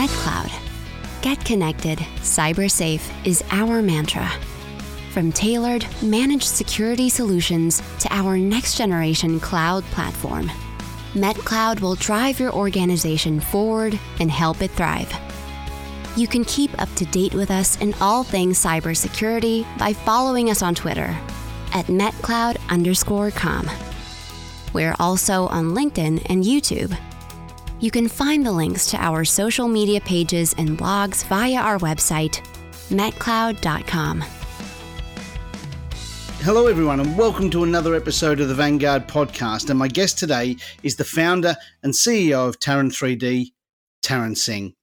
MetCloud. Get connected, cyber safe is our mantra. From tailored, managed security solutions to our next generation cloud platform, MetCloud will drive your organization forward and help it thrive. You can keep up to date with us in all things cybersecurity by following us on Twitter at MetCloud underscore com. We're also on LinkedIn and YouTube. You can find the links to our social media pages and blogs via our website, metcloud.com. Hello, everyone, and welcome to another episode of the Vanguard podcast. And my guest today is the founder and CEO of Taran 3D, Taran Singh.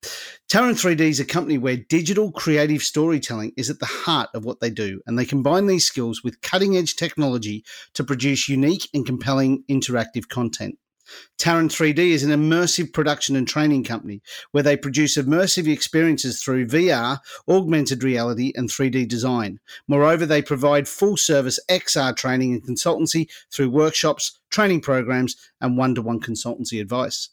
Taran 3D is a company where digital creative storytelling is at the heart of what they do, and they combine these skills with cutting edge technology to produce unique and compelling interactive content. Taran 3D is an immersive production and training company where they produce immersive experiences through VR, augmented reality, and 3D design. Moreover, they provide full service XR training and consultancy through workshops, training programs, and one to one consultancy advice.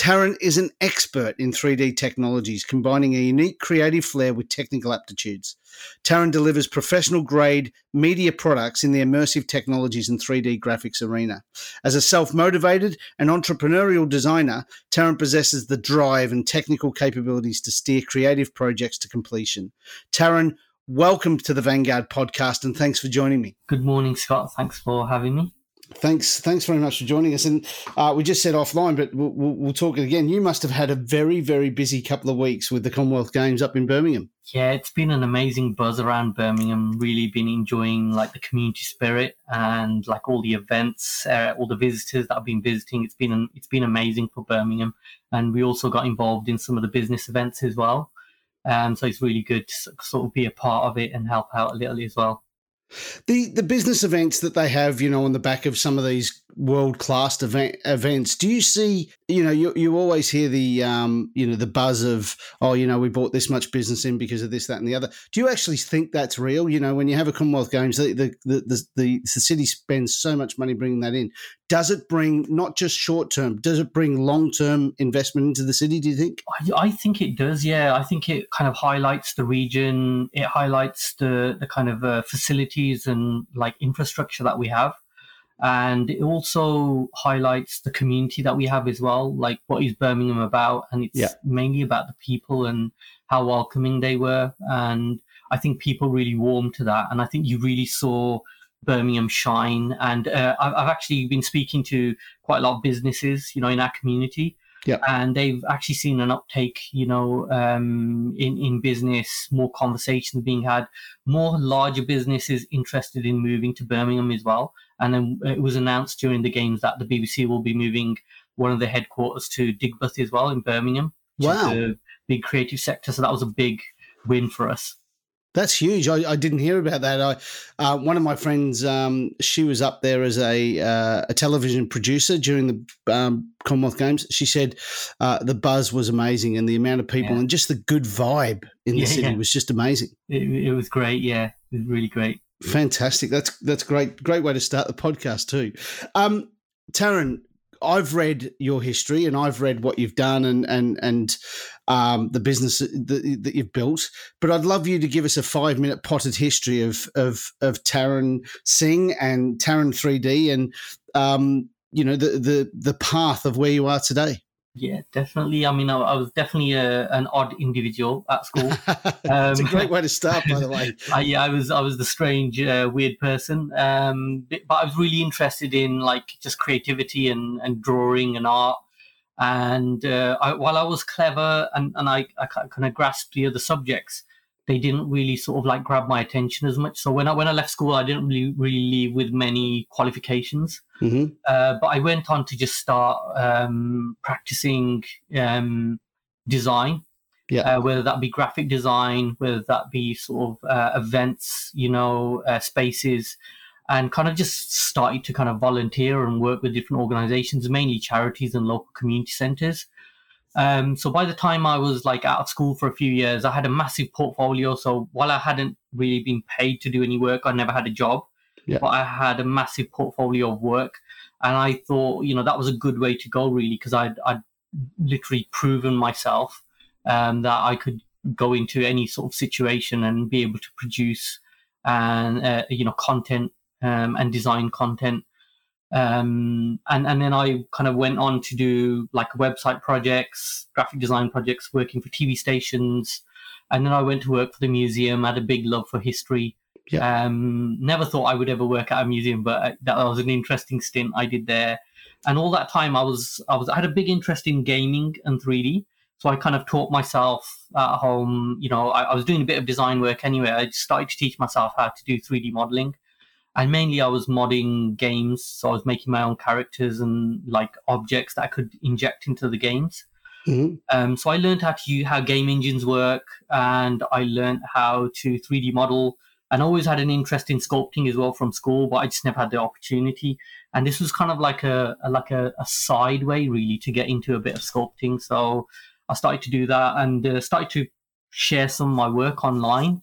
Taran is an expert in 3D technologies, combining a unique creative flair with technical aptitudes. Taran delivers professional grade media products in the immersive technologies and 3D graphics arena. As a self motivated and entrepreneurial designer, Taran possesses the drive and technical capabilities to steer creative projects to completion. Taran, welcome to the Vanguard podcast and thanks for joining me. Good morning, Scott. Thanks for having me. Thanks, thanks very much for joining us. And uh, we just said offline, but we'll, we'll, talk again. You must have had a very, very busy couple of weeks with the Commonwealth Games up in Birmingham. Yeah, it's been an amazing buzz around Birmingham. Really been enjoying like the community spirit and like all the events, uh, all the visitors that have been visiting. It's been it's been amazing for Birmingham, and we also got involved in some of the business events as well. Um, so it's really good to sort of be a part of it and help out a little as well. The the business events that they have, you know, on the back of some of these world class event, events, do you see? You know, you, you always hear the um, you know the buzz of oh, you know, we brought this much business in because of this, that, and the other. Do you actually think that's real? You know, when you have a Commonwealth Games, the the the, the, the, city spends so much money bringing that in. Does it bring not just short term? Does it bring long term investment into the city? Do you think? I, I think it does. Yeah, I think it kind of highlights the region. It highlights the the kind of uh, facilities and like infrastructure that we have. And it also highlights the community that we have as well like what is birmingham about? And it's yeah. mainly about the people and how welcoming they were. And i think people really warmed to that. And i think you really saw birmingham shine. And uh, i've actually been speaking to quite a lot of businesses you know in our community yeah. And they've actually seen an uptake, you know, um, in, in business, more conversations being had, more larger businesses interested in moving to Birmingham as well. And then it was announced during the games that the BBC will be moving one of the headquarters to Digbeth as well in Birmingham. Wow. big creative sector. So that was a big win for us. That's huge. I, I, didn't hear about that. I, uh, one of my friends, um, she was up there as a uh, a television producer during the um, Commonwealth Games. She said uh, the buzz was amazing and the amount of people yeah. and just the good vibe in the yeah, city yeah. was just amazing. It, it, was great. Yeah, it was really great. Fantastic. That's that's great. Great way to start the podcast too. Um, Taran, I've read your history and I've read what you've done and and and um, the business that, that, you've built. But I'd love you to give us a five minute potted history of of of Taran Singh and Taran 3D and um, you know the the the path of where you are today. Yeah, definitely. I mean, I, I was definitely a, an odd individual at school. Um, it's a great way to start, by the way. I, yeah, I was I was the strange, uh, weird person, um, but I was really interested in like just creativity and, and drawing and art. And uh, I, while I was clever and, and I, I kind of grasped the other subjects, they didn't really sort of like grab my attention as much. So when I when I left school, I didn't really really leave with many qualifications. Mm-hmm. Uh, but I went on to just start um, practicing um, design. Yeah. Uh, whether that be graphic design, whether that be sort of uh, events, you know, uh, spaces, and kind of just started to kind of volunteer and work with different organizations, mainly charities and local community centers. Um, so by the time I was like out of school for a few years, I had a massive portfolio. So while I hadn't really been paid to do any work, I never had a job, yeah. but I had a massive portfolio of work. And I thought, you know, that was a good way to go really, because I'd, I'd literally proven myself um, that I could go into any sort of situation and be able to produce and uh, you know content um, and design content. Um, and and then I kind of went on to do like website projects, graphic design projects, working for TV stations, and then I went to work for the museum. I had a big love for history. Yeah. Um, never thought I would ever work at a museum, but uh, that was an interesting stint I did there. And all that time, I was I was I had a big interest in gaming and 3D. So I kind of taught myself at home. You know, I, I was doing a bit of design work anyway. I started to teach myself how to do 3D modeling and mainly I was modding games. So I was making my own characters and like objects that I could inject into the games. Mm-hmm. Um, so I learned how to use how game engines work, and I learned how to 3D model. And always had an interest in sculpting as well from school, but I just never had the opportunity. And this was kind of like a, a like a, a side way really to get into a bit of sculpting. So I started to do that and uh, started to share some of my work online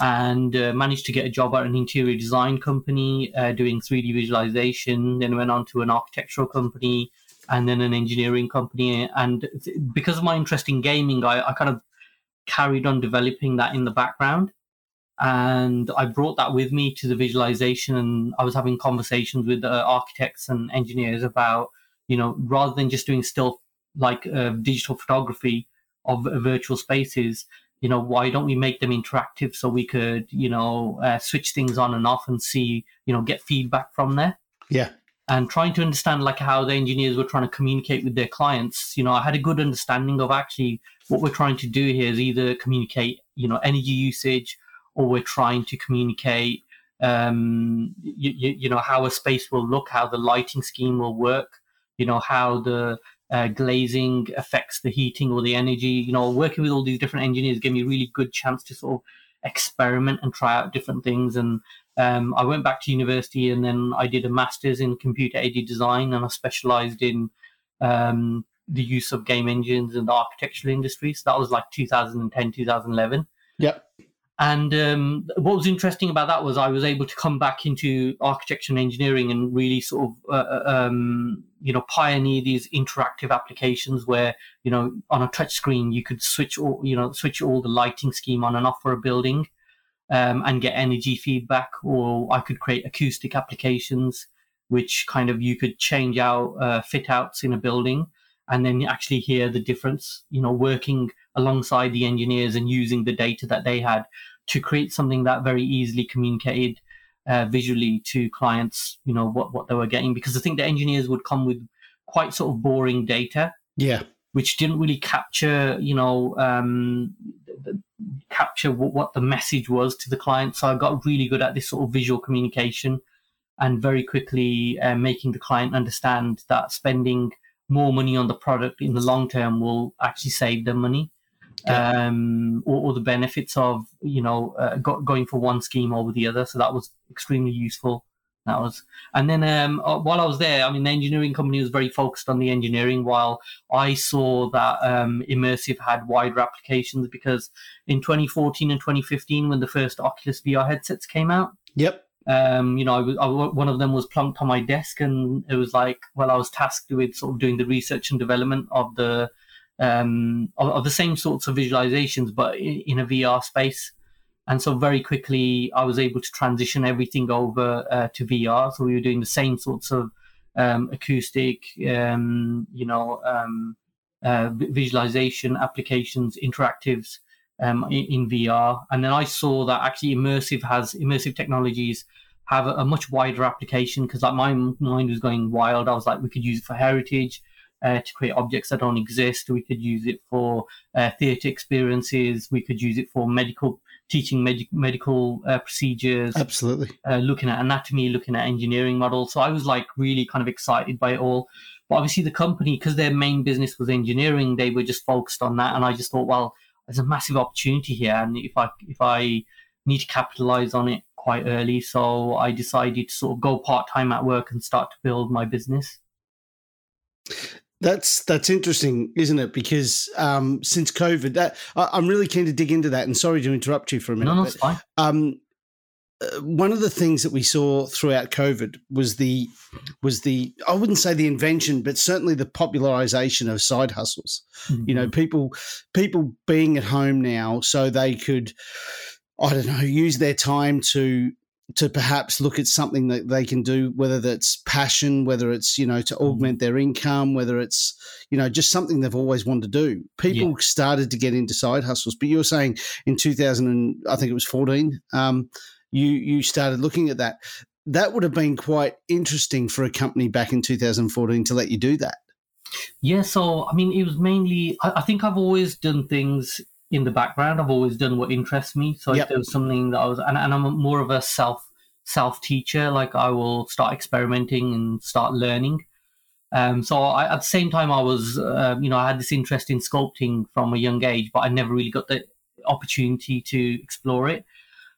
and uh, managed to get a job at an interior design company uh, doing 3D visualization. Then went on to an architectural company and then an engineering company. And because of my interest in gaming, I, I kind of carried on developing that in the background. And I brought that with me to the visualization, and I was having conversations with uh, architects and engineers about, you know, rather than just doing still like uh, digital photography of virtual spaces, you know, why don't we make them interactive so we could, you know, uh, switch things on and off and see, you know, get feedback from there. Yeah. And trying to understand like how the engineers were trying to communicate with their clients. You know, I had a good understanding of actually what we're trying to do here is either communicate, you know, energy usage or we're trying to communicate um you, you, you know how a space will look how the lighting scheme will work you know how the uh, glazing affects the heating or the energy. You know, working with all these different engineers gave me a really good chance to sort of experiment and try out different things. And um, I went back to university and then I did a master's in computer aided design and I specialized in um, the use of game engines in the architectural industry. So that was like 2010, 2011. Yep. And um, what was interesting about that was I was able to come back into architecture and engineering and really sort of, uh, uh, um, you know, pioneer these interactive applications where, you know, on a touch screen you could switch all, you know, switch all the lighting scheme on and off for a building um, and get energy feedback, or I could create acoustic applications, which kind of you could change out uh, fit outs in a building and then actually hear the difference, you know, working alongside the engineers and using the data that they had to create something that very easily communicated uh, visually to clients, you know, what, what they were getting. Because I think the engineers would come with quite sort of boring data. Yeah. Which didn't really capture, you know, um, capture what, what the message was to the client. So I got really good at this sort of visual communication and very quickly uh, making the client understand that spending more money on the product in the long term will actually save them money. Yeah. Um, or, or, the benefits of you know uh, go, going for one scheme over the other. So that was extremely useful. That was, and then um, uh, while I was there, I mean, the engineering company was very focused on the engineering, while I saw that um, immersive had wider applications because in 2014 and 2015, when the first Oculus VR headsets came out, yep, um, you know, I I, one of them was plunked on my desk, and it was like, well, I was tasked with sort of doing the research and development of the um, of, of the same sorts of visualizations, but in, in, a VR space. And so very quickly, I was able to transition everything over uh, to VR. So we were doing the same sorts of um, acoustic, um, you know, um, uh, visualization applications, interactives um, in, VR. And then I saw that actually immersive has immersive technologies have a, a much wider application because like my mind was going wild. I was like, we could use it for heritage. Uh, to create objects that don't exist. We could use it for uh, theatre experiences. We could use it for medical teaching med- medical uh, procedures. Absolutely. Uh, looking at anatomy, looking at engineering models. So I was like really kind of excited by it all. But obviously, the company, because their main business was engineering, they were just focused on that. And I just thought, well, there's a massive opportunity here, and if I if I need to capitalize on it quite early, so I decided to sort of go part time at work and start to build my business. That's that's interesting, isn't it? Because um, since COVID, that I, am really keen to dig into that. And sorry to interrupt you for a minute. No, no, it's fine. Um, uh, one of the things that we saw throughout COVID was the was the I wouldn't say the invention, but certainly the popularization of side hustles. Mm-hmm. You know, mm-hmm. people people being at home now, so they could I don't know use their time to to perhaps look at something that they can do, whether that's passion, whether it's, you know, to mm-hmm. augment their income, whether it's, you know, just something they've always wanted to do. People yeah. started to get into side hustles. But you were saying in 2000, and I think it was 14, um, you, you started looking at that. That would have been quite interesting for a company back in 2014 to let you do that. Yeah. So, I mean, it was mainly, I, I think I've always done things in the background. I've always done what interests me. So yep. if there was something that I was, and, and I'm more of a self self teacher. Like I will start experimenting and start learning. Um, so I, at the same time, I was, uh, you know, I had this interest in sculpting from a young age, but I never really got the opportunity to explore it.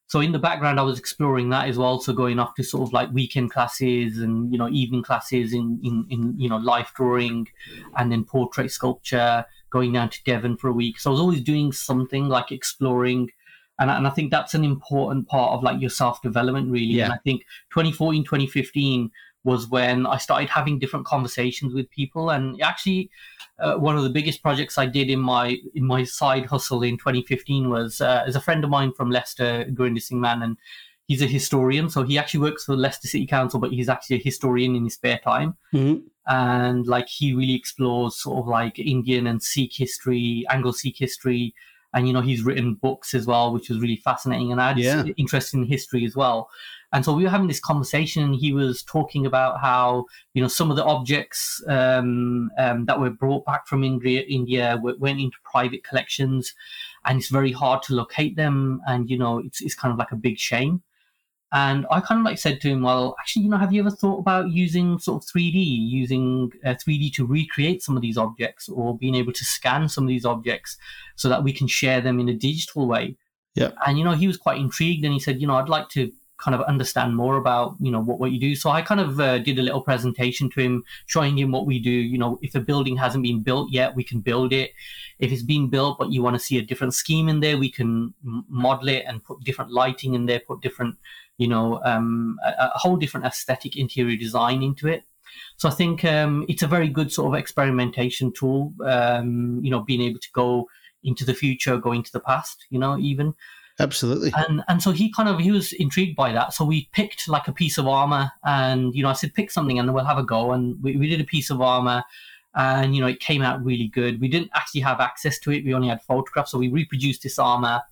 So in the background, I was exploring that as well. So going off to sort of like weekend classes and you know evening classes in in, in you know life drawing, and then portrait sculpture going down to Devon for a week. So I was always doing something like exploring. And, and I think that's an important part of like your self development, really. Yeah. And I think 2014, 2015 was when I started having different conversations with people. And actually, uh, one of the biggest projects I did in my in my side hustle in 2015 was uh, as a friend of mine from Leicester, Gurinder Singh Mann, and he's a historian. So he actually works for Leicester City Council, but he's actually a historian in his spare time. Mm-hmm and like he really explores sort of like Indian and Sikh history, Anglo Sikh history, and you know he's written books as well, which was really fascinating, and I had yeah. interest in history as well. And so we were having this conversation, and he was talking about how you know some of the objects um, um, that were brought back from India, India went into private collections, and it's very hard to locate them, and you know it's it's kind of like a big shame. And I kind of like said to him, well, actually, you know, have you ever thought about using sort of 3D, using uh, 3D to recreate some of these objects or being able to scan some of these objects so that we can share them in a digital way? Yeah. And, you know, he was quite intrigued and he said, you know, I'd like to kind of understand more about, you know, what, what you do. So I kind of uh, did a little presentation to him, showing him what we do. You know, if a building hasn't been built yet, we can build it. If it's been built, but you want to see a different scheme in there, we can model it and put different lighting in there, put different you know, um, a, a, whole different aesthetic interior design into it. So I think um, it's a very good sort of experimentation tool. Um, you know, being able to go into the future, go into the past. You know, even absolutely. And and so he kind of he was intrigued by that. So we picked like a piece of armor, and you know, I said pick something, and we'll have a go. And we, we did a piece of armor. And you know it came out really good. We didn't actually have access to it; we only had photographs, so we reproduced this armor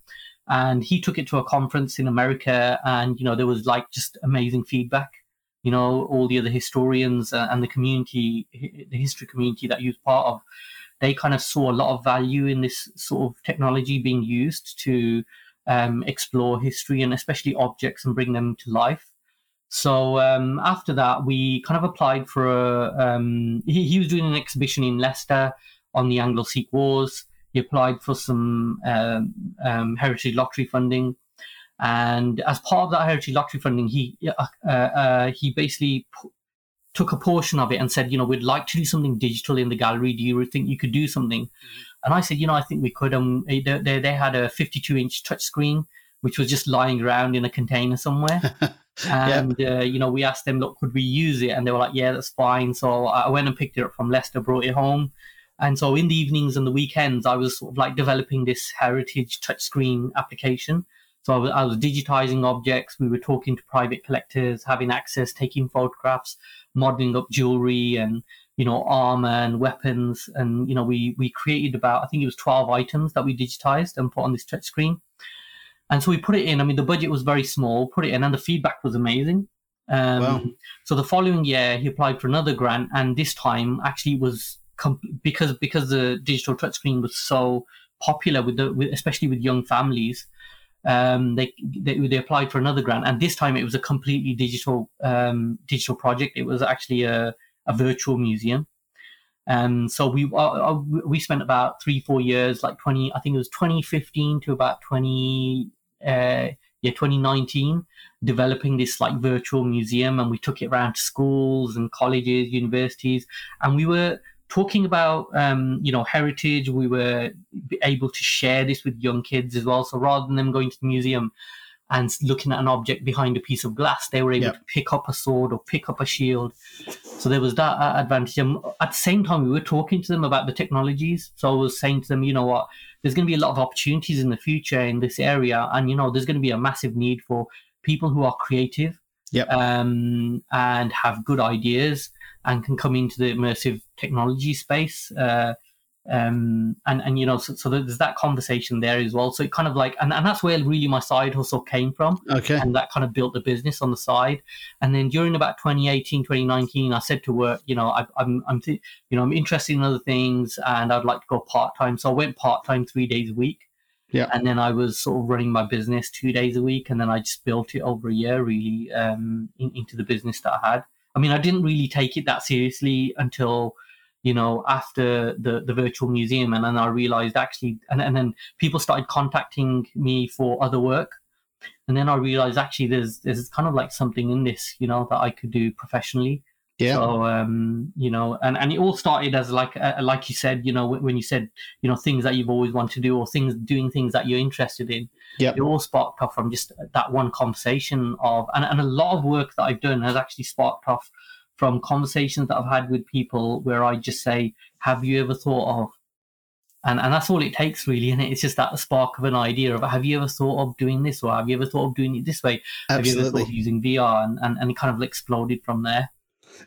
and he took it to a conference in America, and you know there was like just amazing feedback. You know, all the other historians and the community, the history community that he was part of, they kind of saw a lot of value in this sort of technology being used to um, explore history and especially objects and bring them to life. So um, after that, we kind of applied for a. Um, he, he was doing an exhibition in Leicester on the Anglo-Sikh Wars. He applied for some um, um, heritage lottery funding, and as part of that heritage lottery funding, he uh, uh, he basically p- took a portion of it and said, you know, we'd like to do something digital in the gallery. Do you think you could do something? Mm-hmm. And I said, you know, I think we could. And um, they, they, they had a 52 inch touchscreen, which was just lying around in a container somewhere. and yeah. uh, you know we asked them look could we use it and they were like yeah that's fine so i went and picked it up from leicester brought it home and so in the evenings and the weekends, I was sort of like developing this heritage touchscreen application. So I was, I was, digitizing objects. We were talking to private collectors, having access, taking photographs, modeling up jewelry and, you know, armor and weapons. And, you know, we, we created about, I think it was 12 items that we digitized and put on this touch screen. And so we put it in. I mean, the budget was very small, put it in, and the feedback was amazing. Um, wow. So the following year, he applied for another grant, and this time actually was because because the digital touchscreen was so popular with the with, especially with young families. Um, they, they, they applied for another grant, and this time it was a completely digital um, digital project. It was actually a, a virtual museum. And so we uh, uh we spent about three four years, like twenty, I think it was twenty fifteen to about twenty uh, yeah 2019, developing this like virtual museum, and we took it around to schools and colleges, universities, and we were talking about um, you know heritage. We were able to share this with young kids as well. So rather than them going to the museum and looking at an object behind a piece of glass, they were able Yep. to pick up a sword or pick up a shield. So there was that uh, advantage. And at the same time, we were talking to them about the technologies. So I was saying to them, you know what, there's going to be a lot of opportunities in the future in this area, and you know, there's going to be a massive need for people who are creative, Yep. um, and have good ideas and can come into the immersive technology space. Uh, um, and and you know, so, so there's that conversation there as well. So it kind of like, and, and that's where really my side hustle came from Okay. and that kind of built the business on the side. And then during about 2018, 2019, I said to work, you know, I, I'm, I'm, th- you know, I'm interested in other things, and I'd like to go part time. So I went part time three days a week. Yeah. And then I was sort of running my business two days a week, and then I just built it over a year, really, um, in, into the business that I had. I mean, I didn't really take it that seriously until, you know, after the the virtual museum, and then I realized actually, and, and then people started contacting me for other work and then I realized actually there's there's kind of like something in this, you know, that I could do professionally. Yeah. So um, you know, and and it all started as like uh, like you said, you know, when when you said you know things that you've always wanted to do or things doing things that you're interested in. Yeah. It all sparked off from just that one conversation of, and and a lot of work that I've done has actually sparked off from conversations that I've had with people where I just say, "Have you ever thought of?" And, and that's all it takes really and it's just that spark of an idea of have you ever thought of doing this? or have you ever thought of doing it this way? Have you ever Absolutely. thought of using VR and, and, and it kind of exploded from there.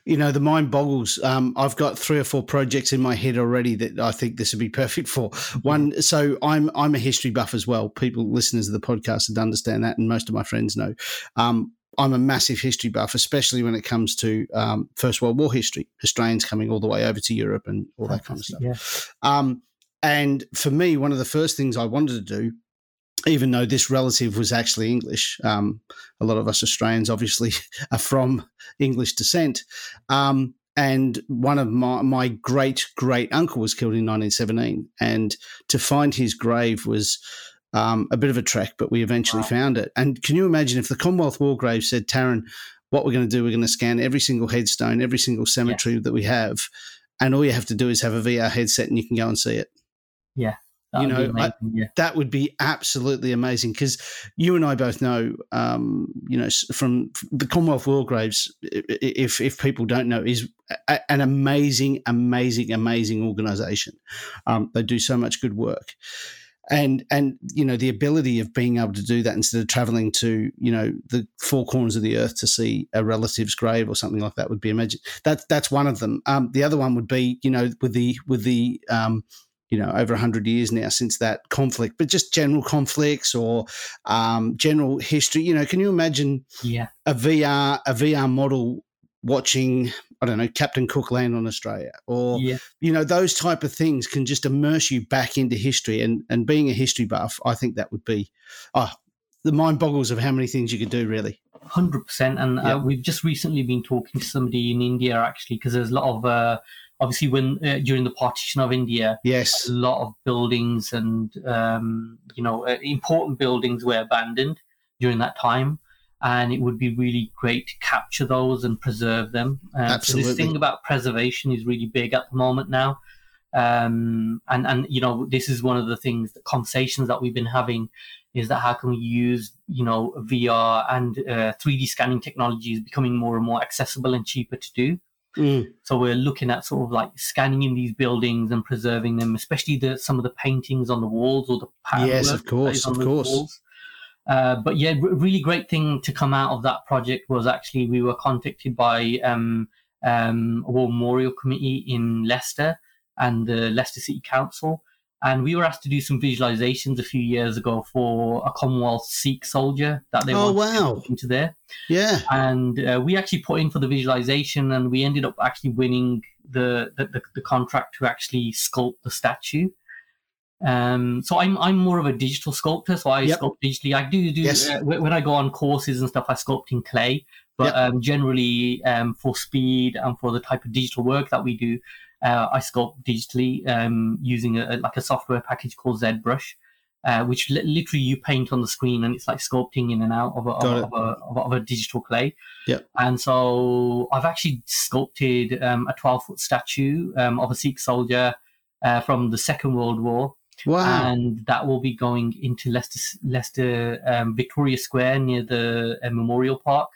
You know the mind boggles. Um, i've got three or four projects in my head already that i think this would be perfect for. One so i'm i'm a history buff as well. People listeners of the podcast would understand that and most of my friends know. Um, i'm a massive history buff especially when it comes to um, first world war history australians coming all the way over to europe and all that kind of stuff yeah um, and for me, one of the first things I wanted to do, even though this relative was actually English, um, a lot of us Australians obviously are from English descent. Um, and one of my, my great great uncle was killed in 1917. And to find his grave was um, a bit of a trek, but we eventually Wow. found it. And can you imagine if the Commonwealth War Grave said, Taran, what we're going to do, we're going to scan every single headstone, every single cemetery that we have, and all you have to do is have a VR headset and you can go and see it that You know, amazing, yeah that would be absolutely amazing because you and I both know, um, you know, from the Commonwealth War Graves, if if people don't know, is a, an amazing, amazing, amazing organisation. Um, they do so much good work, and and you know the ability of being able to do that instead of travelling to you know the four corners of the earth to see a relative's grave or something like that would be amazing. That's that's one of them. Um, the other one would be you know with the with the um, you know over 100 years now since that conflict but just general conflicts or um, general history you know can you imagine yeah a vr a vr model watching i don't know captain cook land on australia or yeah. you know those type of things can just immerse you back into history. And and being a history buff i think that would be oh the mind boggles of how many things you could do really. Hundred percent, and Yeah. uh, we've just recently been talking to somebody in India actually, because there's a lot of uh, obviously when uh, during the partition of India, yes. a lot of buildings and um, you know uh, important buildings were abandoned during that time, and it would be really great to capture those and preserve them. So Absolutely. this thing about preservation is really big at the moment now, um, and and you know this is one of the things, the conversations that we've been having is that how can we use you know VR and uh, 3D scanning technology is becoming more and more accessible and cheaper to do. Mm, So we're looking at sort of like scanning in these buildings and preserving them, especially the some of the paintings on the walls or the Yes, of course, that is on of course. walls. Uh, but yeah, re- really great thing to come out of that project was actually we were contacted by um, um, a War Memorial Committee in Leicester and the Leicester City Council, and we were asked to do some visualizations a few years ago for a Commonwealth Sikh soldier that they Oh, wanted to wow. put into there. Yeah. And uh, we actually put in for the visualization and we ended up actually winning the the, the, the contract to actually sculpt the statue um so i'm i'm more of a digital sculptor so i Yep. sculpt digitally i do do Yes. uh, when i go on courses and stuff i sculpt in clay but Yep. um generally um for speed and for the type of digital work that we do uh, i sculpt digitally um using a, like a software package called zbrush uh, which li- literally you paint on the screen and it's like sculpting in and out of a, of, a, of, a, of a digital clay Yep. and so I've actually sculpted um, a 12 foot statue um, of a Sikh soldier uh, from the Second World War. Wow. and that will be going into Leicester, Leicester um, Victoria Square near the uh, Memorial Park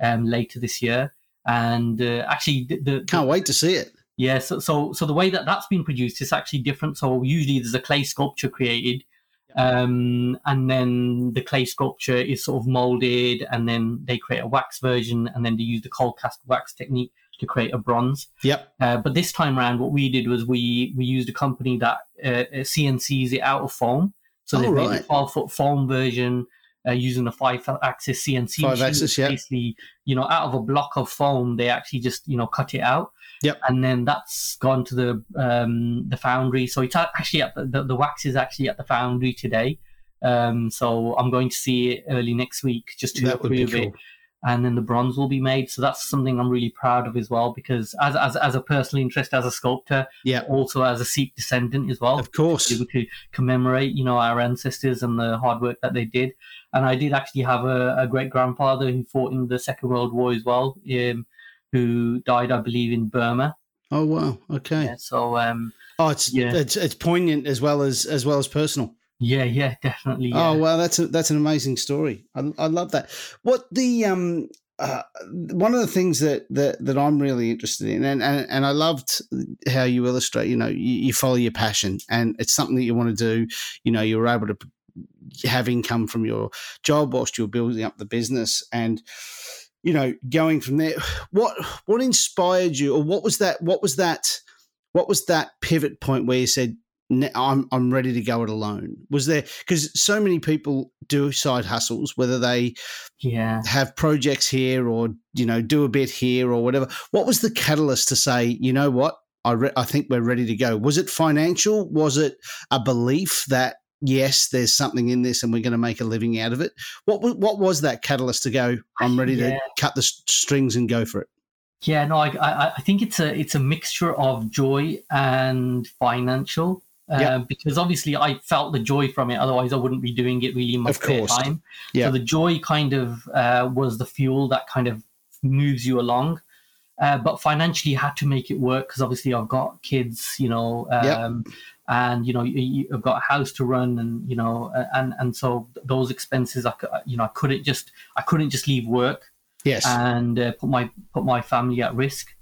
um, later this year. And uh, actually, the, the Can't wait to see it. yeah, so, so so the way that that's been produced is actually different. So usually there's a clay sculpture created, um, and then the clay sculpture is sort of molded, and then they create a wax version, and then they use the cold cast wax technique to create a bronze. Yep. Uh, but this time around, what we did was we we used a company that uh, CNCs it out of foam. So they Oh, made a right. 12 foot foam version uh, using a five axis CNC. Five machine, axis, yeah. Basically, you know, out of a block of foam, they actually just you know cut it out. Yep. And then that's gone to the um, the foundry. So it's actually at the, the, the wax is actually at the foundry today. Um, so I'm going to see it early next week just to That approve cool. it and then the bronze will be made. So that's something I'm really proud of as well, because as as, as a personal interest as a sculptor, Yeah. also as a Sikh descendant as well, Of course. able to commemorate, you know, our ancestors and the hard work that they did. And I did actually have a, a great grandfather who fought in the Second World War as well, um, who died, I believe, in Burma. Oh wow. Okay. Yeah, so um, Oh, it's Yeah. it's it's poignant as well as as well as personal. Yeah, yeah, definitely. Yeah. Oh wow, that's a, that's an amazing story. I, I love that. What the um uh, one of the things that, that that I'm really interested in, and, and and I loved how you illustrate. You know, you, you follow your passion, and it's something that you want to do. You know, you're able to have income from your job whilst you're building up the business, and you know, going from there. What what inspired you, or what was that? What was that? What was that pivot point where you said, "Ne- I'm I'm ready to go it alone. Was there because so many people do side hustles, whether they yeah. have projects here or you know do a bit here or whatever. What was the catalyst to say, you know what, I re- I think we're ready to go? Was it financial? Was it a belief that yes, there's something in this and we're going to make a living out of it? What what was that catalyst to go? I'm ready Yeah. to cut the strings and go for it. Yeah, no, I, I, I think it's a it's a mixture of joy and financial. Uh, Yeah. Because obviously, I felt the joy from it. Otherwise, I wouldn't be doing it really much Of course. time. Yeah. So the joy kind of uh, was the fuel that kind of moves you along. Uh, but financially, had to make it work because obviously, I've got kids, you know, Yep. um, and you know, you, I've got a house to run, and you know, uh, and and so those expenses, I, you know, I couldn't just I couldn't just leave work Yes. and uh, put my put my family at risk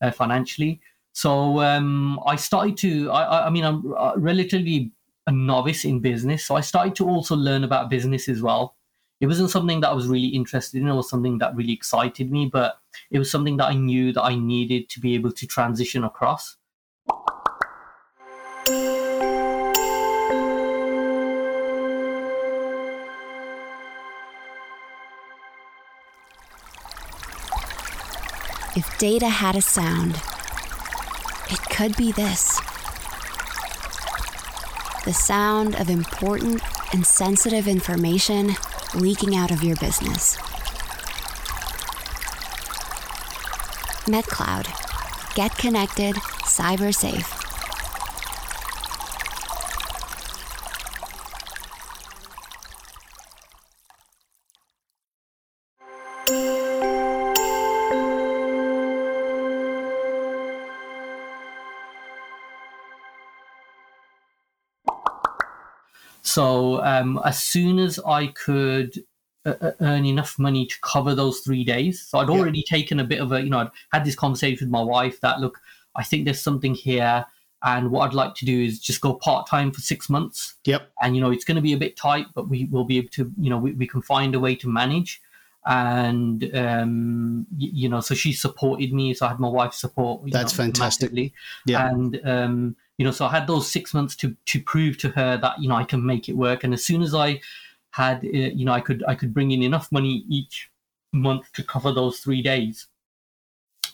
uh, financially. So um, I started to. I, I- mean, I'm uh, relatively a novice in business, so I started to also learn about business as well. It wasn't something that I was really interested in. It was something that really excited me, but it was something that I knew that I needed to be able to transition across. If data had a sound, it could be this the sound of important and sensitive information leaking out of your business. MetCloud. Get connected, cyber safe. Um, as soon as I could uh, uh, earn enough money to cover those three days, so I'd Yeah. already taken a bit of a, you know, I'd had this conversation with my wife that look, I think there's something here, and what I'd like to do is just go part time for six months, yep. and you know it's going to be a bit tight, but we will be able to, you know, we, we can find a way to manage. And um, y- you know, so she supported me. So I had my wife's support. That's know, fantastic. massively Yeah. and um, you know so i had those six months to to prove to her that you know i can make it work. And as soon as i had uh, you know i could i could bring in enough money each month to cover those three days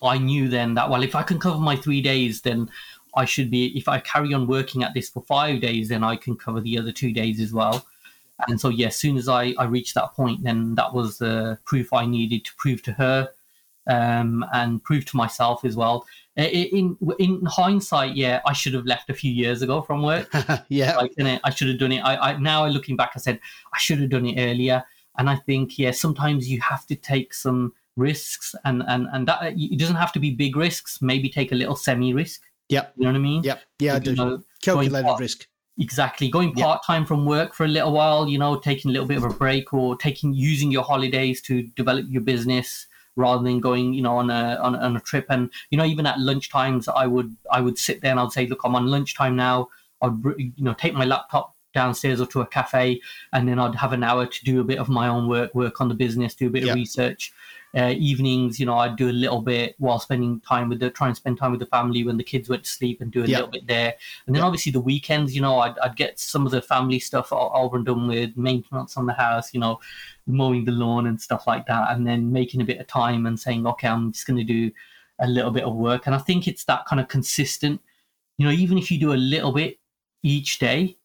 i knew then that well if i can cover my three days then i should be if i carry on working at this for five days then i can cover the other two days as well. And so yeah as soon as i i reached that point then that was the proof i needed to prove to her um, and prove to myself as well I- I- in in hindsight, yeah, I should have left a few years ago from work. yeah. Like, I should have done it. I, I now looking back, I said I should have done it earlier. And I think, yeah, sometimes you have to take some risks, and and and that it doesn't have to be big risks. Maybe take a little semi risk. Yep. You know what I mean? Yep. Yeah, I You do. know, Calculated going- risk. exactly going part time from work for a little while. You know, taking a little bit of a break or taking using your holidays to develop your business rather than going, you know, on a on, on a trip. And you know, even at lunch times, I would I would sit there and I'd say, look, I'm on lunchtime now. I'd you know take my laptop downstairs or to a cafe, and then I'd have an hour to do a bit of my own work, work on the business, do a bit yep. of research. Uh, evenings, you know, I'd do a little bit while spending time with the, try and spend time with the family when the kids went to sleep and do a yep. little bit there. And then yep. obviously the weekends, you know, I'd, I'd get some of the family stuff over and done with, maintenance on the house, you know, mowing the lawn and stuff like that. And then making a bit of time and saying, okay, I'm just going to do a little bit of work. And I think it's that kind of consistent, you know, even if you do a little bit each day,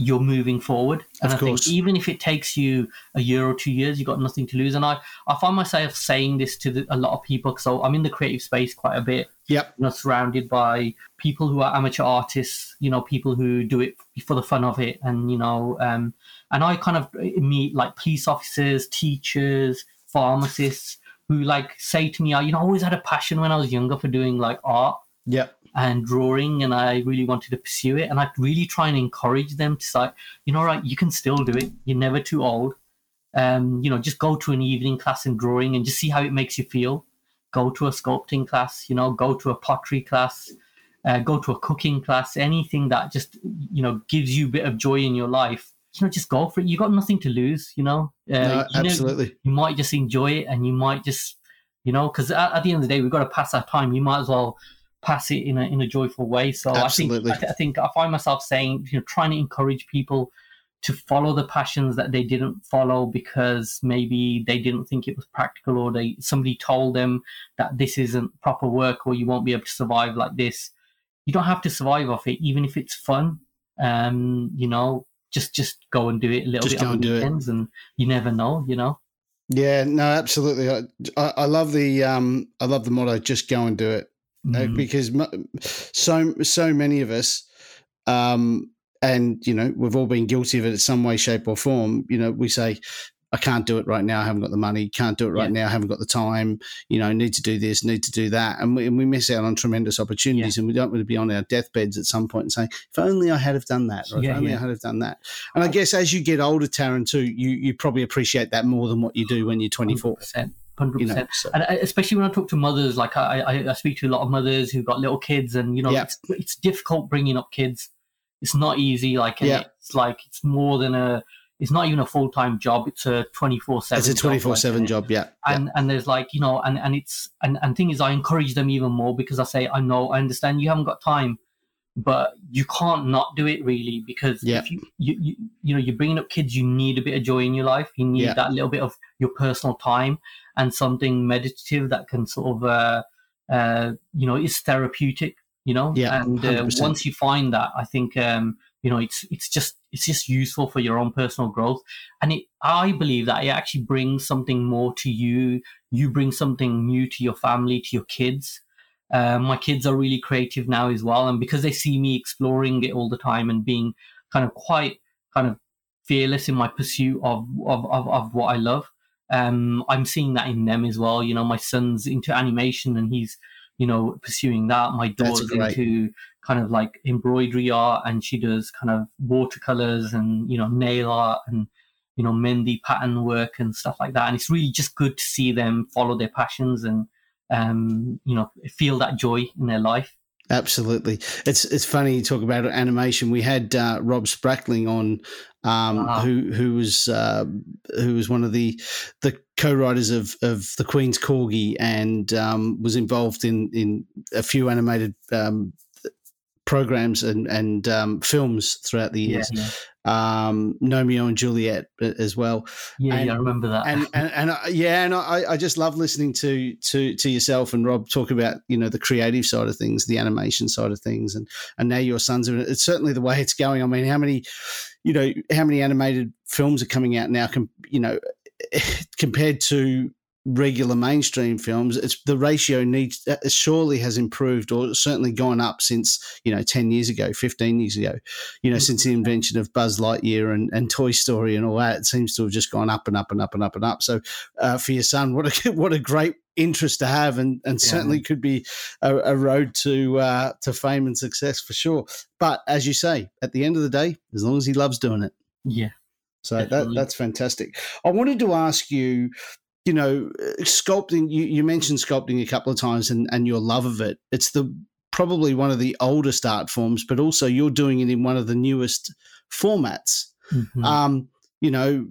you're moving forward. And of I course. think even if it takes you a year or two years, you've got nothing to lose. And I, I find myself saying this to the, a lot of people because I'm in the creative space quite a bit. Yep. You know, surrounded by people who are amateur artists, you know, people who do it for the fun of it. And, you know, um, and I kind of meet like police officers, teachers, pharmacists who like say to me, you know, I always had a passion when I was younger for doing like art. Yep and drawing and I really wanted to pursue it. And I really try and encourage them to say, you know, right, you can still do it. You're never too old. Um, you know, just go to an evening class in drawing and just see how it makes you feel. Go to a sculpting class, you know, go to a pottery class, uh, go to a cooking class, anything that just, you know, gives you a bit of joy in your life. You know, just go for it. You got nothing to lose, you know. Uh, no, absolutely. Know, you might just enjoy it and you might just, you know, because at, at the end of the day, we've got to pass our time. You might as well pass it in a in a joyful way. So Absolutely. I think I, I think I find myself saying, you know, trying to encourage people to follow the passions that they didn't follow because maybe they didn't think it was practical or they somebody told them that this isn't proper work or you won't be able to survive like this. You don't have to survive off it, even if it's fun. Um, you know, just just go and do it a little just bit on the weekends, and you never know. You know. Yeah, no, absolutely. I, I love the um, I love the motto. Just go and do it mm. because so so many of us, um, and you know, we've all been guilty of it in some way, shape, or form. You know, we say, I can't do it right now. I haven't got the money. Can't do it right yeah. now. I haven't got the time. You know, need to do this, need to do that. And we, and we miss out on tremendous opportunities yeah. and we don't want to be on our deathbeds at some point and saying, if only I had have done that, or yeah, if only I had have done that. And I guess as you get older, Taran, too, you, you probably appreciate that more than what you do when you're 24. 100% hundred you know, percent. So. And uh, especially when I talk to mothers, like I, I, I, speak to a lot of mothers who've got little kids, and you know, yeah. it's, it's difficult bringing up kids. It's not easy. Like yeah. it's like it's more than a. It's not even a full time job. It's a twenty four seven. It's a twenty four seven job. Yeah. And yeah. and there's like you know, and and it's and and thing is, I encourage them even more because I say, I know, I understand you haven't got time but you can't not do it really because yeah. if you, you, you you know you're bringing up kids you need a bit of joy in your life you need that little bit of your personal time and something meditative that can sort of uh, uh, you know is therapeutic you know? Yeah, and uh, once you find that i think um, you know it's it's just it's just useful for your own personal growth. And it i believe that it actually brings something more to you. You bring something new to your family to your kids. Uh, my kids are really creative now as well and because they see me exploring it all the time and being kind of quite kind of fearless in my pursuit of of, of, of what i love um, I'm seeing that in them as well. You know, my son's into animation and he's, you know, pursuing that. My daughter's into kind of like embroidery art and she does kind of watercolors and, you know, nail art and, you know, Mehndi pattern work and stuff like that. And it's really just good to see them follow their passions and, um, you know, feel that joy in their life. Absolutely, it's it's funny you talk about animation. We had uh, Rob Sprackling on, um, uh-huh. who who was uh, who was one of the the co-writers of of the Queen's Corgi and um, was involved in in a few animated um, programs and and um, films throughout the years. Yeah, yeah. Um, Gnomeo and Juliet as well. Yeah, and, yeah, I remember that. And and, and I, yeah, and I, I just love listening to to to yourself and Rob talk about you know the creative side of things, the animation side of things, and and now your sons are. It's certainly the way it's going. I mean, how many, you know, how many animated films are coming out now? Com- you know, compared to regular mainstream films, it's the ratio needs uh, surely has improved or certainly gone up since you know ten years ago, fifteen years ago. You know, mm-hmm. since the invention of Buzz Lightyear and, and Toy Story and all that, it seems to have just gone up and up and up and up and up. So, uh, for your son, what a what a great interest to have, and and yeah. certainly could be a, a road to uh, to fame and success for sure. But as you say, at the end of the day, as long as he loves doing it, yeah. So that, that's fantastic. I wanted to ask you you know, uh, sculpting. You, you mentioned sculpting a couple of times, and and your love of it. It's the probably one of the oldest art forms, but also you're doing it in one of the newest formats. Mm-hmm. Um, you know,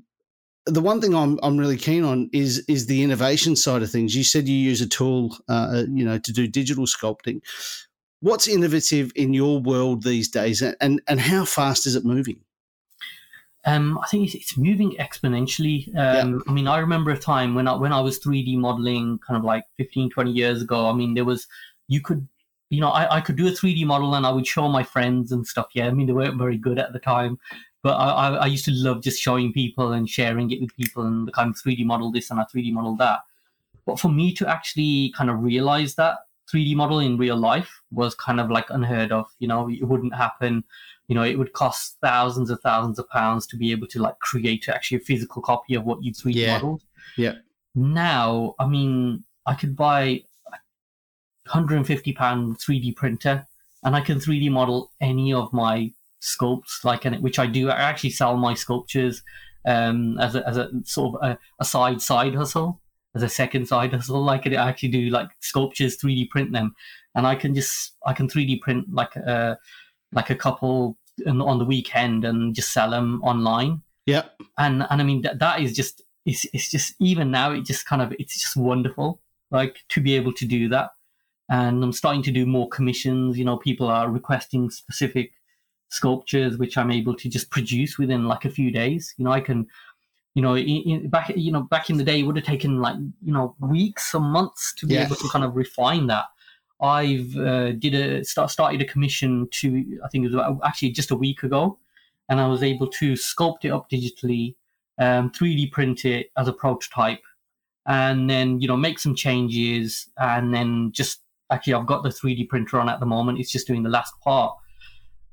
the one thing I'm I'm really keen on is is the innovation side of things. You said you use a tool, uh, you know, to do digital sculpting. What's innovative in your world these days, and and how fast is it moving? Um, I think it's, it's moving exponentially. Um, yeah. I mean, I remember a time when I when I was 3D modeling, kind of like 15, 20 years ago. I mean, there was you could, you know, I, I could do a 3D model and I would show my friends and stuff. Yeah, I mean, they weren't very good at the time, but I, I, I used to love just showing people and sharing it with people and the kind of 3D model this and I 3D model that. But for me to actually kind of realize that 3D model in real life was kind of like unheard of. You know, it wouldn't happen you know, it would cost thousands of thousands of pounds to be able to like create actually a physical copy of what you 3D yeah. modeled. Yeah. Now, I mean, I could buy a 150 pound 3D printer and I can 3D model any of my sculpts, like, and which I do. I actually sell my sculptures um, as a, as a sort of a, a side side hustle, as a second side hustle. Like, I actually do like sculptures, 3D print them, and I can just I can 3D print like a like a couple on the weekend and just sell them online. Yeah. And and I mean that that is just it's it's just even now it just kind of it's just wonderful like to be able to do that. And I'm starting to do more commissions. You know, people are requesting specific sculptures which I'm able to just produce within like a few days. You know, I can you know, in, in, back you know back in the day, it would have taken like you know weeks or months to be yeah. able to kind of refine that. I've uh, did a start, started a commission to I think it was about, actually just a week ago, and I was able to sculpt it up digitally, um, 3D print it as a prototype, and then you know make some changes, and then just actually I've got the 3D printer on at the moment. It's just doing the last part,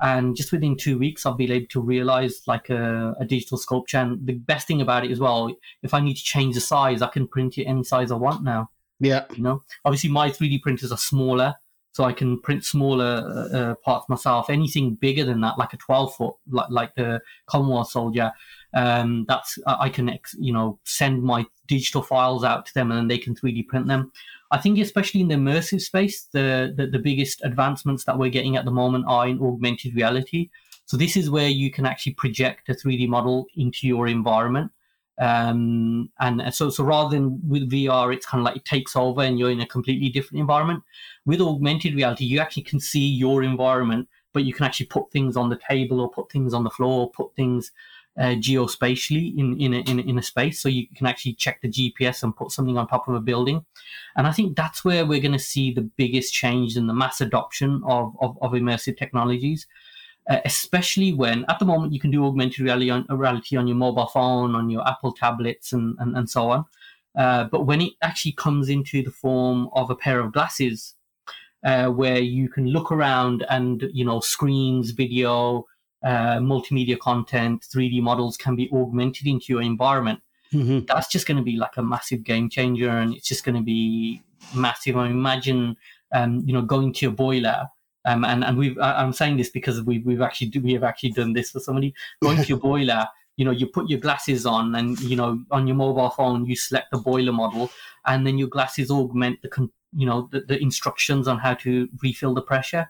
and just within two weeks I've been able to realize like a, a digital sculpture. And the best thing about it as well, if I need to change the size, I can print it any size I want now. Yeah. You know, obviously my 3D printers are smaller, so I can print smaller uh, uh parts myself. Anything bigger than that, like a 12 foot, like like the Commonwealth soldier, um, that's I can you know send my digital files out to them and then they can 3D print them. I think especially in the immersive space, the, the the biggest advancements that we're getting at the moment are in augmented reality. So this is where you can actually project a 3D model into your environment. Um, and so, so rather than with VR, it's kind of like it takes over and you're in a completely different environment. With augmented reality, you actually can see your environment, but you can actually put things on the table or put things on the floor, or put things uh, geospatially in in a, in, in a space. So you can actually check the GPS and put something on top of a building. And I think that's where we're going to see the biggest change in the mass adoption of, of, of immersive technologies uh, especially when at the moment you can do augmented reality on, reality on your mobile phone, on your Apple tablets, and, and, and so on. Uh, but when it actually comes into the form of a pair of glasses, uh, where you can look around and you know screens, video, uh, multimedia content, 3D models can be augmented into your environment. Mm-hmm. That's just going to be like a massive game changer, and it's just going to be massive. I mean, imagine um, you know going to your boiler um, and and we've I'm saying this because we we've actually we have actually done this for somebody going to your boiler. You know, you put your glasses on, and you know, on your mobile phone, you select the boiler model, and then your glasses augment the you know the, the instructions on how to refill the pressure.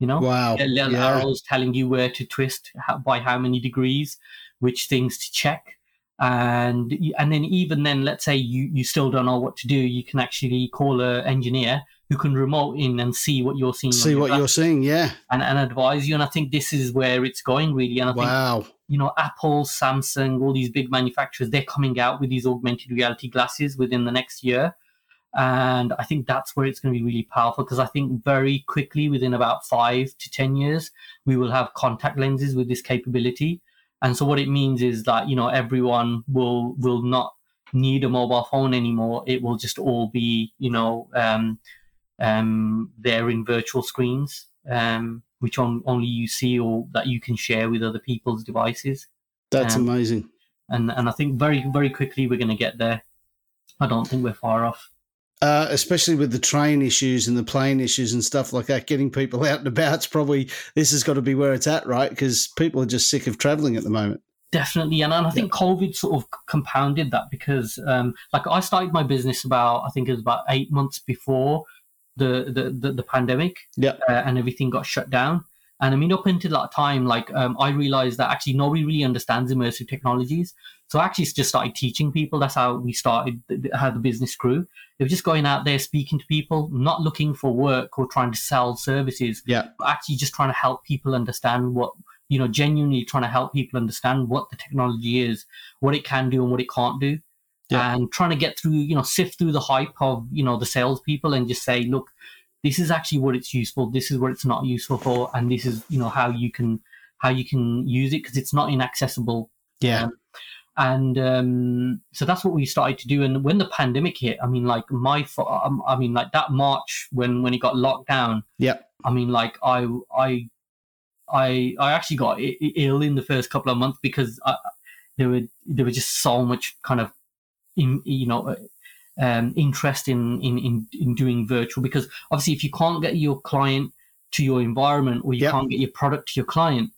You know, wow, little yeah. arrows telling you where to twist how, by how many degrees, which things to check and and then even then let's say you you still don't know what to do you can actually call an engineer who can remote in and see what you're seeing. See what you're seeing, yeah, and, and advise you. And I think this is where it's going really. And I wow. think you know Apple, Samsung, all these big manufacturers, they're coming out with these augmented reality glasses within the next year. And I think that's where it's going to be really powerful because I think very quickly, within about five to 10 years, we will have contact lenses with this capability. And so what it means is that, you know, everyone will, will not need a mobile phone anymore. It will just all be, you know, um, um, there in virtual screens, um, which on, only you see or that you can share with other people's devices. That's Um, amazing. And and I think very very quickly we're going to get there. I don't think we're far off. Uh, especially with the train issues and the plane issues and stuff like that, getting people out and about. It's probably this has got to be where it's at, right? Because people are just sick of traveling at the moment. Definitely, and, and I think COVID sort of compounded that because, um, like, I started my business about I think it was about eight months before the the the, the pandemic, Yeah, uh, and everything got shut down. And I mean, up until that time, like, um, I realized that actually nobody really understands immersive technologies. So I actually just started teaching people. That's how we started, how the business grew. They were just going out there speaking to people, not looking for work or trying to sell services, yeah, but actually just trying to help people understand what you know genuinely trying to help people understand what the technology is what it can do and what it can't do Yeah. and trying to get through you know sift through the hype of you know the salespeople and just say look this is actually what it's useful this is what it's not useful for and this is you know how you can how you can use it because it's not inaccessible yeah, Um, and um, so that's what we started to do. And when the pandemic hit, I mean, like my, um, I mean, like that March when when it got locked down. yeah. I mean, like I, I, I, I actually got ill in the first couple of months because I, there were there was just so much kind of, in, you know, uh, um, interest in, in in in doing virtual because obviously if you can't get your client to your environment or you Yep. can't get your product to your client,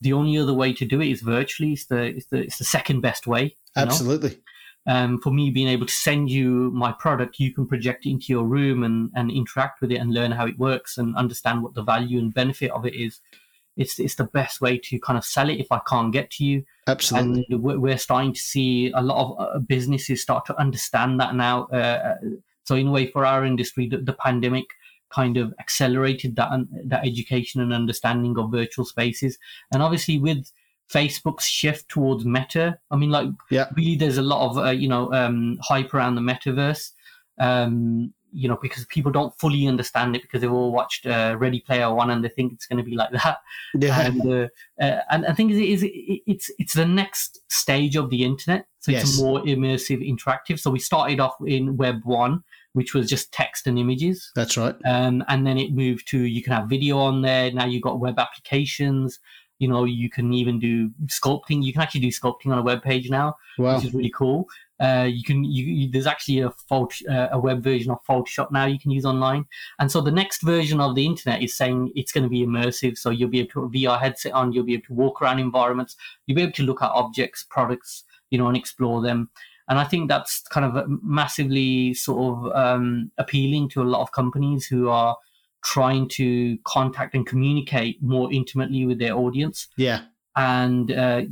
the only other way to do it is virtually. It's the it's the it's the second best way. you know? Absolutely. um, for me being able to send you my product, you can project it into your room and, and interact with it and learn how it works and understand what the value and benefit of it is. It's it's the best way to kind of sell it if I can't get to you. Absolutely. And we're, starting to see a lot of uh, businesses start to understand that now. Uh, so in a way, for our industry, the, the pandemic kind of accelerated that that education and understanding of virtual spaces. And obviously, with Facebook's shift towards Meta, I mean, like Yeah. really, there's a lot of uh, you know um, hype around the metaverse. Um, you know, because people don't fully understand it because they've all watched uh, Ready Player One and they think it's going to be like that yeah. and uh, uh, and I think it is it's it's the next stage of the internet. So Yes. it's more immersive, interactive. So we started off in Web one, which was just text and images, That's right. um, and then it moved to you can have video on there. Now you've got web applications. You know, you can even do sculpting. You can actually do sculpting on a web page now, Wow. which is really cool. Uh, you can you, you there's actually a fault uh, a web version of Photoshop now you can use online, and so the next version of the internet is saying it's going to be immersive. So you'll be able to VR headset on, you'll be able to walk around environments, you'll be able to look at objects, products, you know, and explore them. And I think that's kind of massively sort of um, appealing to a lot of companies who are trying to contact and communicate more intimately with their audience Yeah. and uh,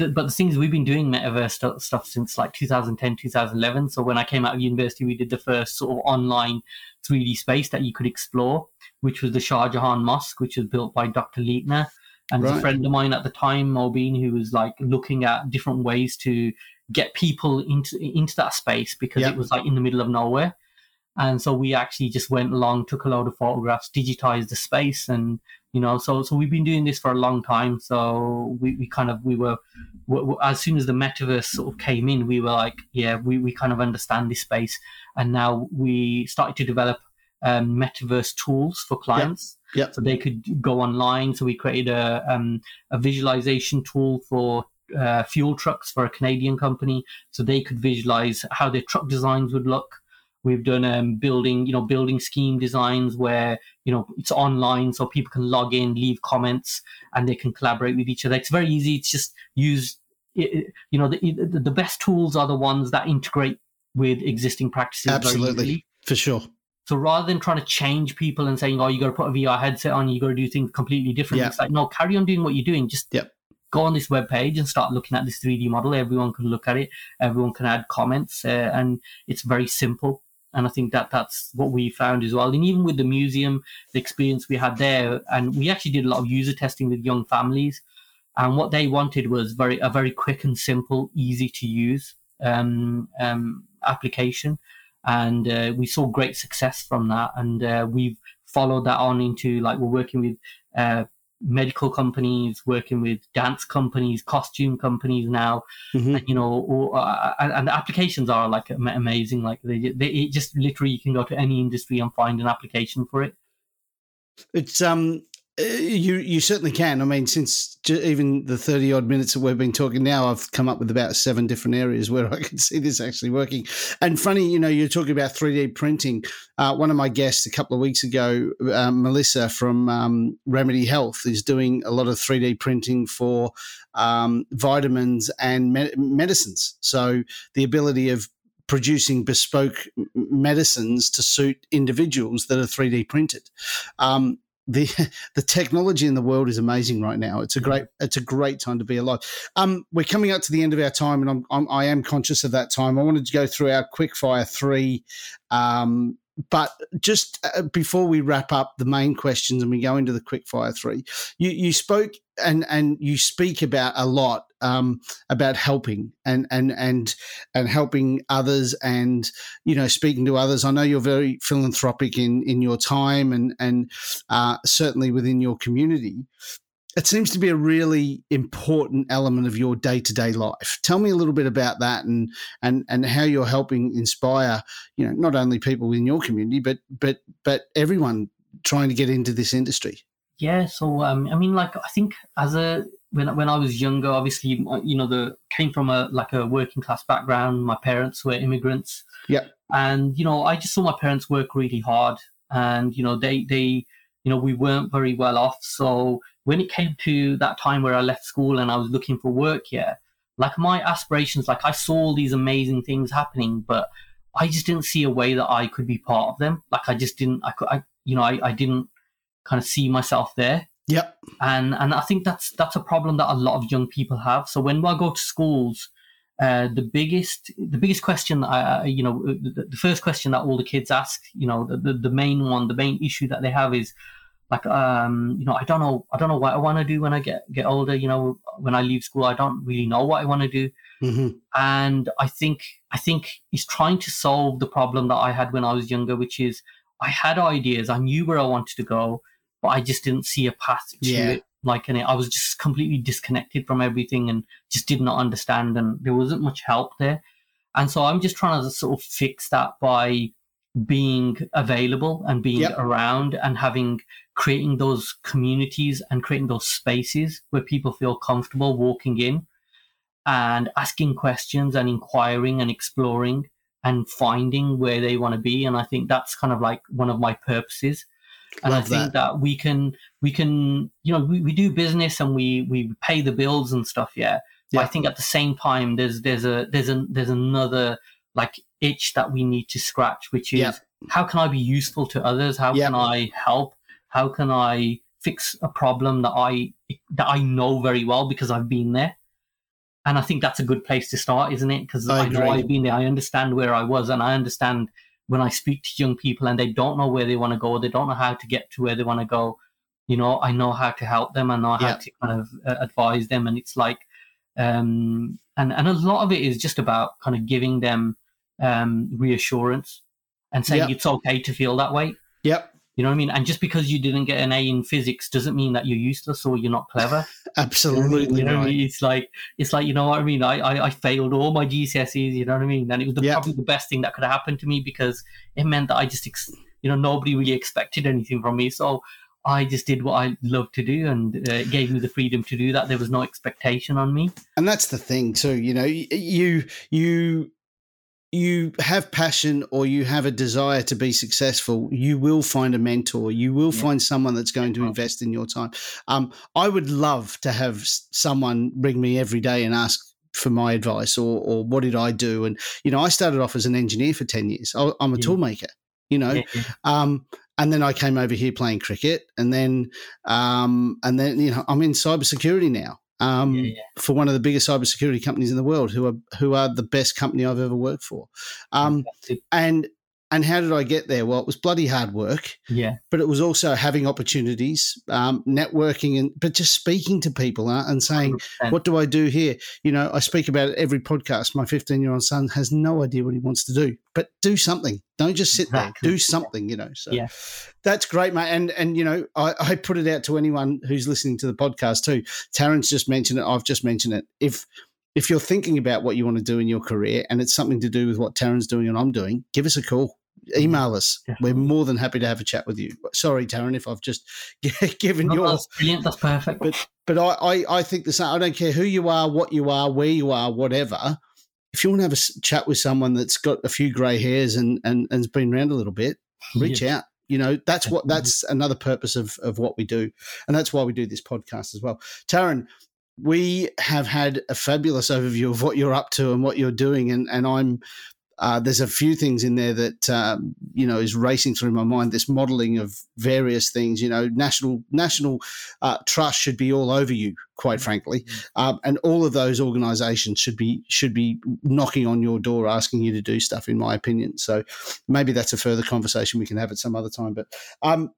th- but the thing is we've been doing metaverse stu- stuff since like 2010 2011 so when i came out of university we did the first sort of online 3d space that you could explore which was the shah jahan mosque which was built by dr leitner and Right. a friend of mine at the time Mobeen, who was like looking at different ways to get people into into that space because Yeah. it was like in the middle of nowhere and so we actually just went along took a load of photographs digitized the space and you know so so we've been doing this for a long time. So we, we kind of we were w- w- as soon as the metaverse sort of came in we were like yeah we, we kind of understand this space. And now we started to develop um, metaverse tools for clients. Yep. so they could go online. So we created a um, a visualization tool for uh, fuel trucks for a Canadian company. So they could visualize how their truck designs would look We've done um, building, you know, building scheme designs where you know it's online, so people can log in, leave comments, and they can collaborate with each other. It's very easy. It's just use, you know, the, the best tools are the ones that integrate with existing practices. Absolutely. For sure. So rather than trying to change people and saying, "Oh, you got to put a VR headset on, you got to do things completely different," Yeah. it's like, no, carry on doing what you're doing. Just Yep. go on this web page and start looking at this 3D model. Everyone can look at it. Everyone can add comments, uh, and it's very simple. And I think that that's what we found as well. And even with the museum, the experience we had there, and we actually did a lot of user testing with young families. And what they wanted was very a very quick and simple, easy to use um, um, application and uh, we saw great success from that and uh, we've followed that on into like we're working with uh, medical companies, working with dance companies, costume companies now, mm-hmm. and you know, or, uh, and the applications are like amazing. Like they, they just literally you can go to any industry and find an application for it. It's um you you certainly can. I mean, since even the thirty odd minutes that we've been talking now, I've come up with about seven different areas where I can see this actually working. And funny, you know, you're talking about three D printing. Uh, one of my guests a couple of weeks ago, uh, Melissa from um, Remedy Health, is doing a lot of three D printing for um, vitamins and me- medicines. So the ability of producing bespoke medicines to suit individuals that are 3D printed. Um, the the technology in the world is amazing right now. It's a great it's a great time to be alive. Um, we're coming up to the end of our time, and I'm, I'm I am conscious of that time. I wanted to go through our quick fire three um, but just uh, before we wrap up the main questions and we go into the quick fire three, you, you spoke and and you speak about a lot um, about helping and and and and helping others and you know speaking to others. I know you're very philanthropic in in your time and and uh, certainly within your community it seems to be a really important element of your day-to-day life. Tell me a little bit about that and and and how you're helping inspire, you know, not only people in your community but but but everyone trying to get into this industry. Yeah, so um, I mean, like I think as a when when I was younger, obviously, uh, you know, the came from a like a working class background. My parents were immigrants. Yeah, and you know, I just saw my parents work really hard, and you know, they they you know we weren't very well off, so when it came to that time where I left school and I was looking for work here, like my aspirations, like I saw all these amazing things happening, but I just didn't see a way that I could be part of them. Like I just didn't, I could, I, you know, I, I didn't kind of see myself there. Yep. And and I think that's that's a problem that a lot of young people have. So when I go to schools, uh, the biggest the biggest question I, you know the, the, first question that all the kids ask, you know, the, the, the main one, the main issue that they have is like um you know i don't know i don't know what i want to do when i get get older you know when i leave school i don't really know what i want to do mm-hmm. and i think i think he's trying to solve the problem that i had when i was younger which is i had ideas i knew where i wanted to go but i just didn't see a path to yeah. it like and i was just completely disconnected from everything and just did not understand and there wasn't much help there and so i'm just trying to sort of fix that by being available and being yep. around and having creating those communities and creating those spaces where people feel comfortable walking in and asking questions and inquiring and exploring and finding where they want to be and i think that's kind of like one of my purposes and Love i think that. that. we can we can you know we, we do business and we we pay the bills and stuff yeah, yeah. i think at the same time there's there's a there's a there's another like itch that we need to scratch, which is yeah. how can I be useful to others? How yeah. can I help? How can I fix a problem that I that I know very well because I've been there? And I think that's a good place to start, isn't it? Because I, I know I've been there. I understand where I was, and I understand when I speak to young people and they don't know where they want to go, they don't know how to get to where they want to go. You know, I know how to help them. I know how yeah. to kind of uh, advise them, and it's like, um, and and a lot of it is just about kind of giving them um, reassurance and saying yep. it's okay to feel that way. Yep. You know what I mean? And just because you didn't get an A in physics doesn't mean that you're useless or you're not clever. Absolutely. You know, right. I mean? It's like it's like you know what I mean. I, I, I failed all my GCSEs. You know what I mean? And it was the, yep. probably the best thing that could have happened to me because it meant that I just ex- you know nobody really expected anything from me. So I just did what I love to do, and uh, it gave me the freedom to do that. There was no expectation on me. And that's the thing too. You know, you you you have passion or you have a desire to be successful, you will find a mentor. You will yeah. find someone that's going to invest in your time. Um, I would love to have someone ring me every day and ask for my advice or, or what did I do? And, you know, I started off as an engineer for 10 years. I, am a yeah. toolmaker, you know. Yeah. Um, and then I came over here playing cricket, and then, um, and then you know, I'm in cybersecurity now um, yeah, yeah. for one of the biggest cybersecurity companies in the world, who are who are the best company I've ever worked for. Um, and and how did I get there? Well, it was bloody hard work. Yeah. But it was also having opportunities, um, networking, and but just speaking to people uh, and saying, 100%. "What do I do here?" You know, I speak about it every podcast. My 15 year old son has no idea what he wants to do, but do something. Don't just sit Exactly. there. Do something. You know. So Yeah. that's great, mate. And and you know, I, I put it out to anyone who's listening to the podcast too. Taran's just mentioned it. I've just mentioned it. If if you're thinking about what you want to do in your career and it's something to do with what Taran's doing and I'm doing, give us a call. Mm. Email us. We're more than happy to have a chat with you. Sorry, Taran, if I've just given No, your that's brilliant. That's perfect. but but I, I I think the same. I don't care who you are, what you are, where you are, whatever. If you want to have a chat with someone that's got a few grey hairs and and and's been around a little bit, reach Yeah. out. You know, that's what that's another purpose of of what we do, and that's why we do this podcast as well. Taran, we have had a fabulous overview of what you're up to and what you're doing, and and I'm. Uh, there's a few things in there that um, you know is racing through my mind. This modelling of various things, you know, national national uh, trust should be all over you, quite frankly, um, and all of those organisations should be should be knocking on your door, asking you to do stuff. In my opinion, so maybe that's a further conversation we can have at some other time. But um,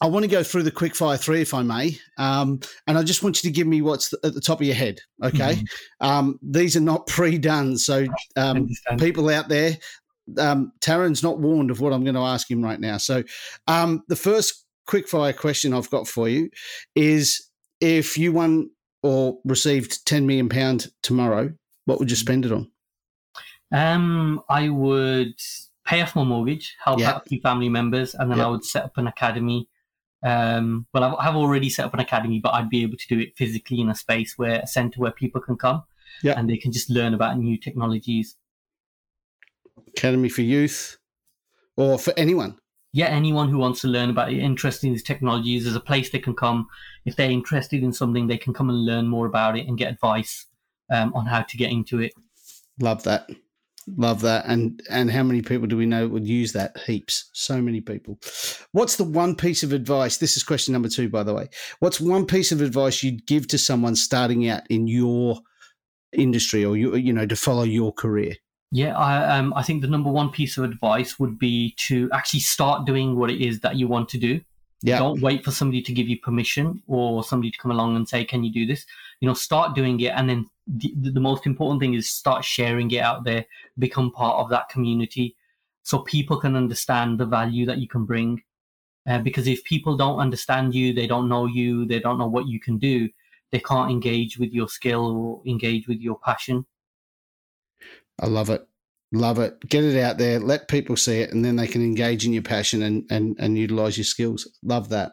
I want to go through the quick fire three, if I may, um, and I just want you to give me what's at the top of your head. Okay, Mhm. um, these are not pre-done, so um, people out there, um, Taran's not warned of what I'm going to ask him right now. So, um, the first quickfire question I've got for you is: If you won or received 10 million pound tomorrow, what would you spend it on? Um, I would pay off my mortgage, help Yeah. out a few family members, and then Yeah. I would set up an academy. Um, well, I've, I've already set up an academy, but I'd be able to do it physically in a space where a center where people can come Yeah. and they can just learn about new technologies. Academy for youth, or for anyone? Yeah, anyone who wants to learn about it, interested in these technologies, there's a place they can come. If they're interested in something, they can come and learn more about it and get advice um, on how to get into it. Love that. Love that. And and how many people do we know would use that? Heaps. So many people. What's the one piece of advice? This is question number two, by the way. What's one piece of advice you'd give to someone starting out in your industry or you you know to follow your career? Yeah, I um I think the number one piece of advice would be to actually start doing what it is that you want to do. Yeah. Don't wait for somebody to give you permission or somebody to come along and say, "Can you do this?" You know, start doing it, and then the, the most important thing is start sharing it out there, become part of that community, so people can understand the value that you can bring. Uh, because if people don't understand you, they don't know you, they don't know what you can do, they can't engage with your skill or engage with your passion. I love it. Love it. Get it out there. Let people see it, and then they can engage in your passion and and and utilize your skills. Love that.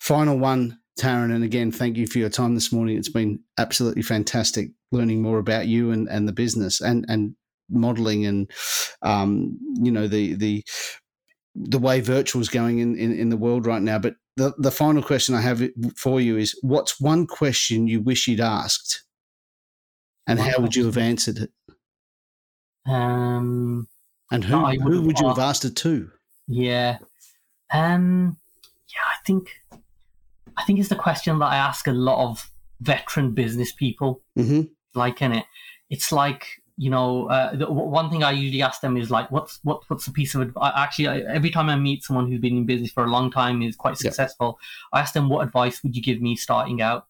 Final one, Taran, and again, thank you for your time this morning. It's been absolutely fantastic learning more about you and and the business and and modeling and um you know the the the way virtual is going in, in in the world right now. But the the final question I have for you is: What's one question you wish you'd asked, and One how would you have answered it? Um, And who, would who would you have asked- asked it to? Yeah. Um yeah, I think I think it's the question that I ask a lot of veteran business people hmm like in it. It's like, you know, uh, the, one thing I usually ask them is like what's what what's the piece of advice actually I, every time I meet someone who's been in business for a long time is quite Yeah. successful, I ask them what advice would you give me starting out?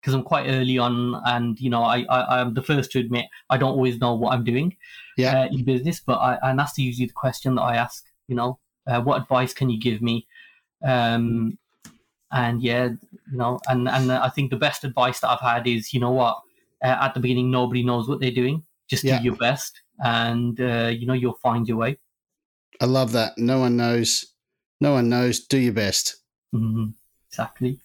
Because I'm quite early on, and you know, I, I I'm the first to admit I don't always know what I'm doing Yeah. uh, in business, but I, and that's usually the question that I ask. You know, uh, what advice can you give me? Um, and yeah, you know, and and I think the best advice that I've had is, you know what, uh, at the beginning nobody knows what they're doing. Just Yeah. do your best, and uh, you know you'll find your way. I love that. No one knows. No one knows. Do your best. Mhm. Exactly.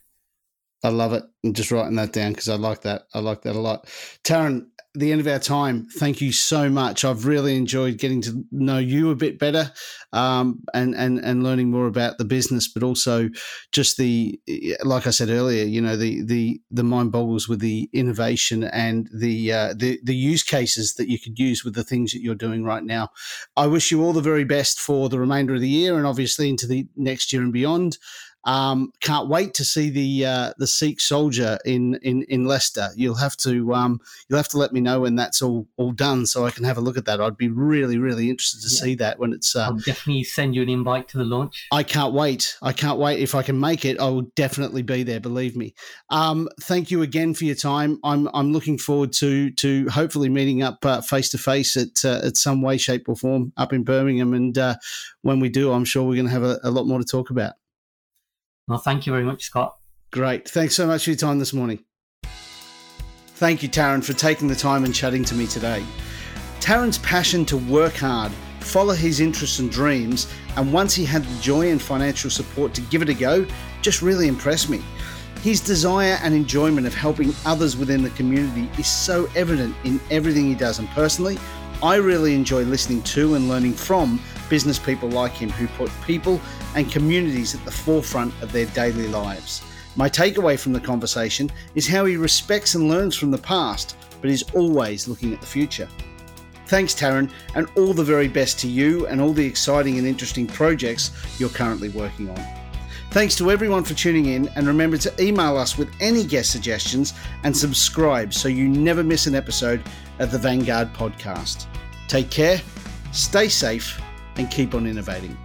I love it. I'm just writing that down because I like that. I like that a lot. Taran, the end of our time. Thank you so much. I've really enjoyed getting to know you a bit better, um, and and and learning more about the business, but also just the like I said earlier. You know, the the the mind boggles with the innovation and the uh, the the use cases that you could use with the things that you're doing right now. I wish you all the very best for the remainder of the year and obviously into the next year and beyond. Um, can't wait to see the uh, the Sikh soldier in, in, in Leicester. You'll have to um, you'll have to let me know when that's all all done so I can have a look at that. I'd be really really interested to yeah. see that when it's. Uh, I'll definitely send you an invite to the launch. I can't wait. I can't wait. If I can make it, I will definitely be there. Believe me. Um, thank you again for your time. I'm I'm looking forward to to hopefully meeting up face to face at uh, at some way, shape, or form up in Birmingham. And uh, when we do, I'm sure we're going to have a, a lot more to talk about. Well, thank you very much, Scott. Great. Thanks so much for your time this morning. Thank you, Taran, for taking the time and chatting to me today. Taran's passion to work hard, follow his interests and dreams, and once he had the joy and financial support to give it a go, just really impressed me. His desire and enjoyment of helping others within the community is so evident in everything he does, and personally, I really enjoy listening to and learning from business people like him who put people and communities at the forefront of their daily lives. My takeaway from the conversation is how he respects and learns from the past, but is always looking at the future. Thanks, Taran, and all the very best to you and all the exciting and interesting projects you're currently working on. Thanks to everyone for tuning in, and remember to email us with any guest suggestions and subscribe so you never miss an episode of the Vanguard podcast. Take care, stay safe, and keep on innovating.